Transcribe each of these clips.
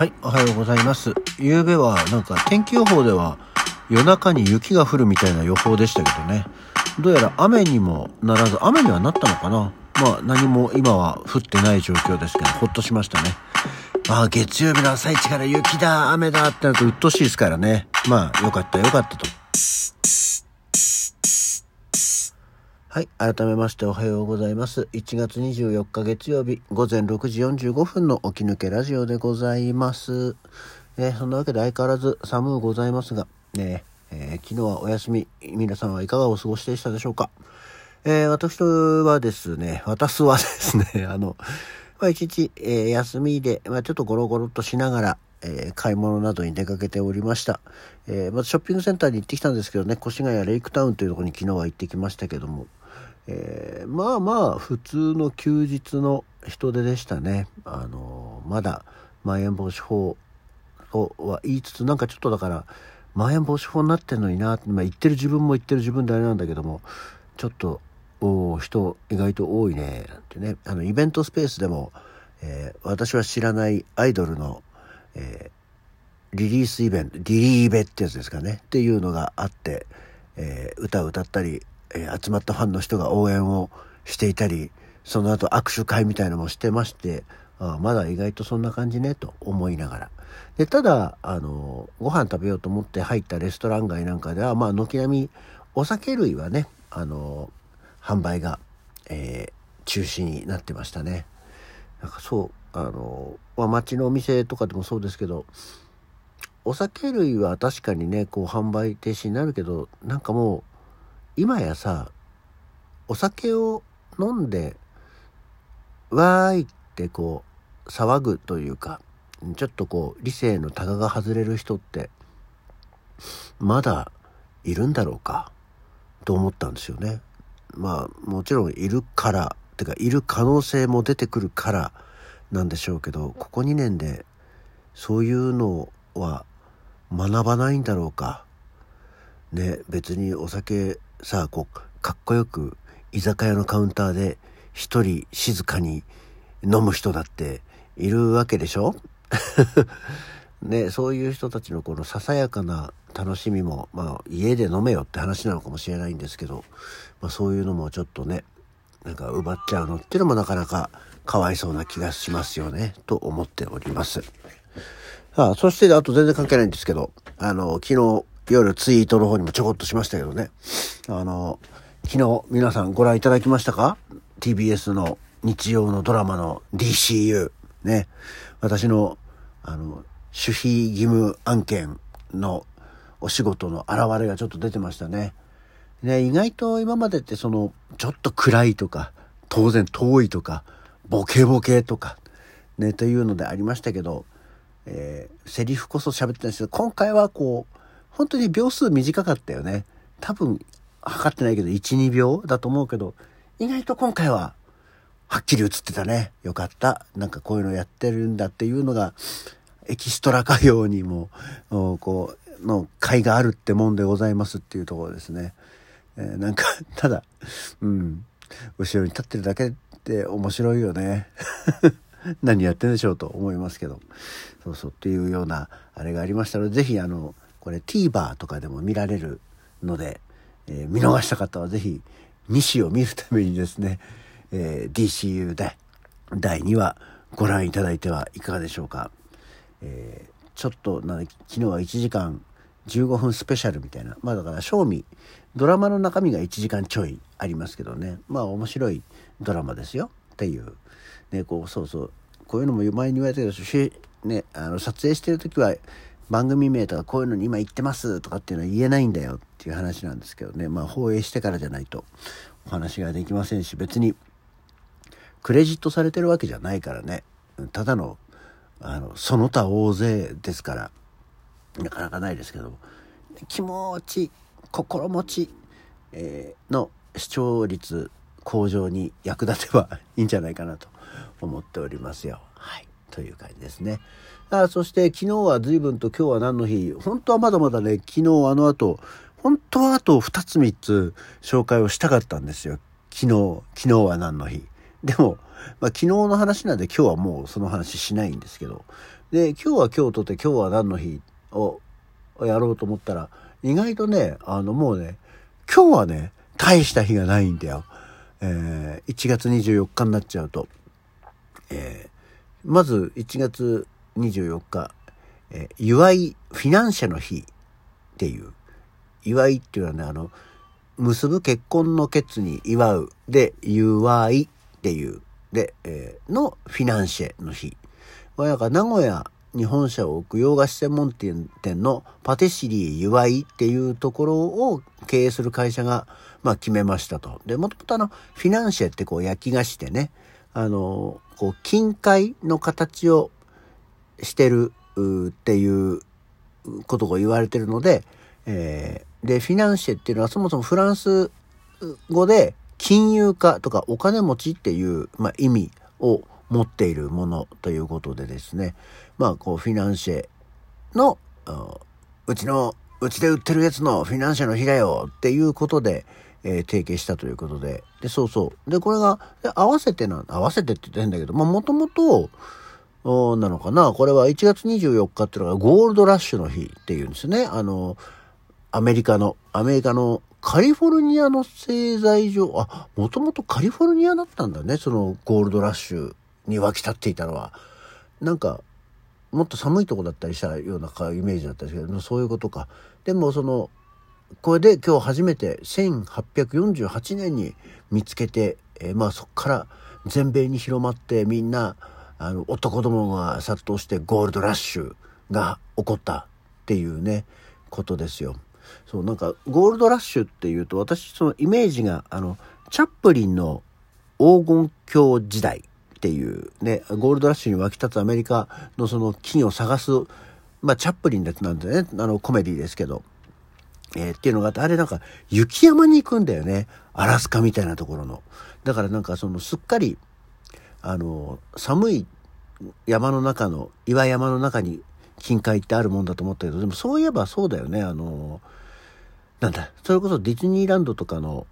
はい、おはようございます。昨べはなんか天気予報では夜中に雪が降るみたいな予報でしたけどね。どうやら雨にもならず、雨にはなったのかなまあ何も今は降ってない状況ですけど、ほっとしましたね。まあ月曜日の朝一から雪だ、雨だってなると鬱陶しいですからね。まあよかったよかったと。はい。改めましておはようございます。1月24日月曜日午前6時45分の起き抜けラジオでございます。えーそんなわけで相変わらず寒うございますが、ねえー昨日はお休み、皆さんはいかがお過ごしでしたでしょうか。えー私はですね、私はですね、あの、まあ、一日、えー休みで、まあ、ちょっとゴロゴロっとしながら、えー買い物などに出かけておりました。えーまずショッピングセンターに行ってきたんですけどね、越谷レイクタウンというところに昨日は行ってきましたけども、えーまあまあ普通の休日の人手でしたね。あのまだまん延防止法とは言いつつなんかちょっとだからまん延防止法になってんのになって、まあ、言ってる自分も言ってる自分であれなんだけどもちょっとお人意外と多いねなんてねあのイベントスペースでも、えー私は知らないアイドルの、えーリリースイベントリリーベってやつですかねっていうのがあって、えー歌を歌ったり、えー集まったファンの人が応援をしていたりその後握手会みたいなのもしてましてあまだ意外とそんな感じねと思いながら。でただあのご飯食べようと思って入ったレストラン街なんかではまあ軒並みお酒類はねあの販売が、えー中止になってましたね。なんかそうあの、まあ、街のお店とかでもそうですけどお酒類は確かにねこう販売停止になるけどなんかもう今やさお酒を飲んでわーいってこう騒ぐというかちょっとこう理性のタガが外れる人ってまだいるんだろうかと思ったんですよね。まあもちろんいるからてかいる可能性も出てくるからなんでしょうけどここ2年でそういうのは学ばないんだろうか。ね別にお酒さあこうかっこよく居酒屋のカウンターで一人静かに飲む人だっているわけでしょ？ねそういう人たちのこのささやかな楽しみもまあ家で飲めよって話なのかもしれないんですけど、まあ、そういうのもちょっとねなんか奪っちゃうのっていうのもなかなかかわいそうな気がしますよねと思っております。さあ、そして、あと全然関係ないんですけど、あの、昨日夜ツイートの方にもちょこっとしましたけどね、あの、昨日皆さんご覧いただきましたか ?TBS の日曜のドラマの DCU。ね。私の、あの、守秘義務案件のお仕事の現れがちょっと出てましたね。ね、意外と今までってその、ちょっと暗いとか、当然遠いとか、ボケボケとか、ね、というのでありましたけど、えーセリフこそ喋ってたんですけど、今回はこう、本当に秒数短かったよね。多分、測ってないけど、1、2秒だと思うけど、意外と今回は、はっきり映ってたね。よかった。なんかこういうのやってるんだっていうのが、エキストラかようにも、こう、の会があるってもんでございますっていうところですね。えーなんか、ただ、うん、後ろに立ってるだけって面白いよね。何やってんでしょうと思いますけど。そうそうっていうようなあれがありましたので、ぜひあの、これ TVer とかでも見られるので、えー見逃した方はぜひ、西を見るためにですね、えー DCU で第2話ご覧いただいてはいかがでしょうか。えーちょっとな昨日は1時間15分スペシャルみたいなまあだから正味ドラマの中身が1時間ちょいありますけどね。まあ面白いドラマですよ。っていう。ねこうそうそう。こういうのも前に言われたけどしねあの撮影してる時は番組名とかこういうのに今言ってますとかっていうのは言えないんだよっていう話なんですけどね。まあ放映してからじゃないとお話ができませんし別にクレジットされてるわけじゃないからね。ただのあのその他大勢ですから。なかなかないですけど気持ち心持ち、えーの視聴率向上に役立てばいいんじゃないかなと思っておりますよ。はい。という感じですね。あそして昨日は随分と今日は何の日？本当はまだまだね昨日あの後本当はあと2つ3つ紹介をしたかったんですよ。昨日昨日は何の日でも、まあ、昨日の話なんで今日はもうその話しないんですけどで、今日は今日とて今日は何の日？をやろうと思ったら、意外とね、あのもうね、今日はね、大した日がないんだよ。えー、1月24日になっちゃうと。えー、まず1月24日、えー、祝いフィナンシェの日っていう、祝いっていうのはね、あの、結ぶ結婚の決に祝うで、祝いっていう、で、えー、のフィナンシェの日。これなんか名古屋に本社を置く洋菓子専門店のパティシリー祝いっていうところを経営する会社が、まあ決めましたと。で、もともとあの、フィナンシェってこう焼き菓子でね、あの、こう、金塊の形をしてるっていうことが言われてるので、えー、で、フィナンシェっていうのはそもそもフランス語で金融家とかお金持ちっていう、まあ、意味を持っているものということでですね、まあ、こう、フィナンシェの、うちの、うちで売ってるやつのフィナンシェの日だよっていうことで、えー、提携したということで、で、そうそう。で、これが、合わせてな、合わせてって言ってんだけど、まあ、もともと、なのかなこれは1月24日っていうのがゴールドラッシュの日っていうんですね。あの、アメリカの、アメリカのカリフォルニアの製材所、あ、もともとカリフォルニアだったんだね。そのゴールドラッシュに沸き立っていたのは。なんか、もっと寒いとこだったりしたようなイメージだったんですけど、そういうことか。でもその、これで今日初めて1848年に見つけて、えー、まあそこから全米に広まってみんな、あの、男どもが殺到してゴールドラッシュが起こったっていうね、ことですよ。そう、なんかゴールドラッシュっていうと私そのイメージが、あの、チャップリンの黄金鏡時代っていうね、ゴールドラッシュに沸き立つアメリカのその金を探す、まあ、チャップリンなんでね、あの、コメディですけど、えー、っていうのがあって、あれなんか雪山に行くんだよね。アラスカみたいなところの。だからなんかそのすっかり、あの、寒い山の中の、岩山の中に金塊ってあるもんだと思ったけど、でもそういえばそうだよね。あの、なんだ、それこそディズニーランドとかの、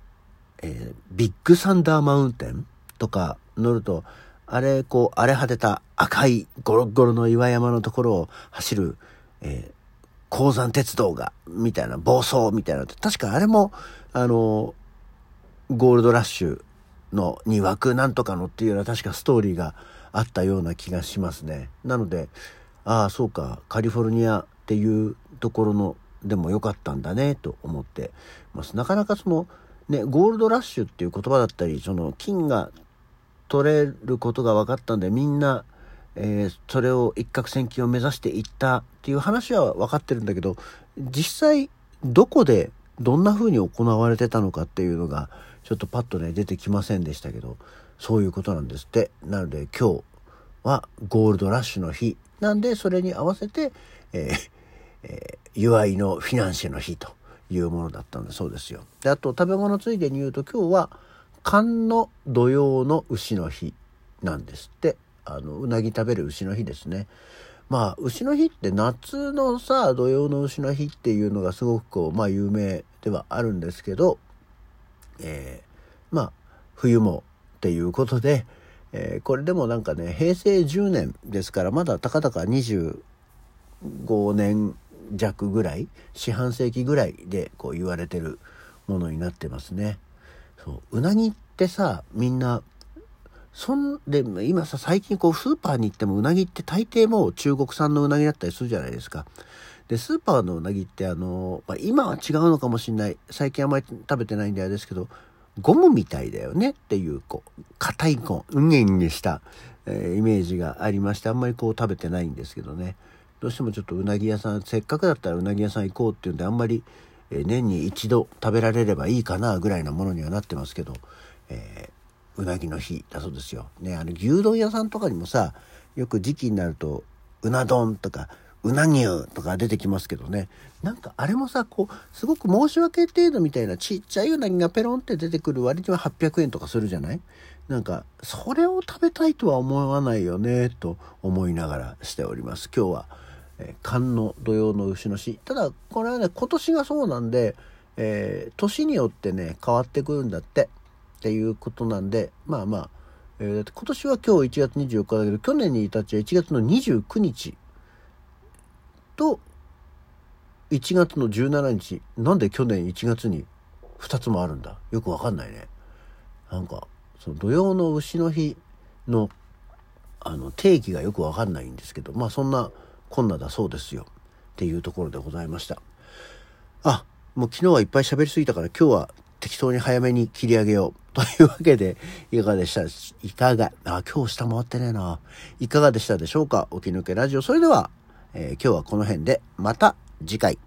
えー、ビッグサンダーマウンテンとか乗ると、あれ、こう、荒れ果てた赤いゴロゴロの岩山のところを走る、えー、鉱山鉄道が、みたいな、暴走みたいな。確かあれも、あの、ゴールドラッシュのに湧くなんとかのっていうような確かストーリーがあったような気がしますね。なので、ああ、そうか、カリフォルニアっていうところのでもよかったんだね、と思ってます。なかなかその、ね、ゴールドラッシュっていう言葉だったり、その金が取れることが分かったんでみんな、えー、それを一攫千金を目指していったっていう話は分かってるんだけど実際どこでどんな風に行われてたのかっていうのがちょっとパッとね出てきませんでしたけどそういうことなんですってなので今日はゴールドラッシュの日なんでそれに合わせて、えーえー、祝いのフィナンシェの日というものだったんだそうですよ。であと食べ物ついでに言うと今日は寒の土用の牛の日なんですって。あの、うなぎ食べる牛の日ですね。まあ、牛の日って夏のさ、土用の牛の日っていうのがすごくこう、まあ有名ではあるんですけど、えー、まあ、冬もっていうことで、えー、これでもなんかね、平成10年ですから、まだたかだか25年弱ぐらい、四半世紀ぐらいでこう言われてるものになってますね。そううなぎってさみんなそんで今さ最近こうスーパーに行ってもうなぎって大抵もう中国産のうなぎだったりするじゃないですか。でスーパーのうなぎってあの、まあ、今は違うのかもしんない。最近あんまり食べてないんであれですけどゴムみたいだよねっていうこう硬いこううげんげした、えー、イメージがありましてあんまりこう食べてないんですけどね。どうしてもちょっとうなぎ屋さんせっかくだったらうなぎ屋さん行こうっていうんであんまりえ年に一度食べられればいいかなぐらいなものにはなってますけど、えー、うなぎの日だそうですよ。ね、あの牛丼屋さんとかにもさ、よく時期になると、うな丼とか、うな牛とか出てきますけどね。なんかあれもさ、こう、すごく申し訳程度みたいなちっちゃいうなぎがペロンって出てくる割には800円とかするじゃない？なんか、それを食べたいとは思わないよね、と思いながらしております。今日は。え寒の土用の牛の日ただこれはね今年がそうなんで、えー、年によってね変わってくるんだってっていうことなんでまあまあ、えー、今年は今日1月24日だけど去年に至っちゃ1月の29日と、1月の17日、なんで去年1月に2つもあるんだ？よくわかんないね。なんか、その土曜の牛の日の、あの、定義がよくわかんないんですけど、まあそんなこんなだそうですよ。っていうところでございました。あ、もう昨日はいっぱい喋りすぎたから今日は適当に早めに切り上げよう。というわけで、いかがでした？いかが、あ、今日下回ってねえな。いかがでしたでしょうか？起き抜けラジオ。それでは、えー、今日はこの辺で、また次回。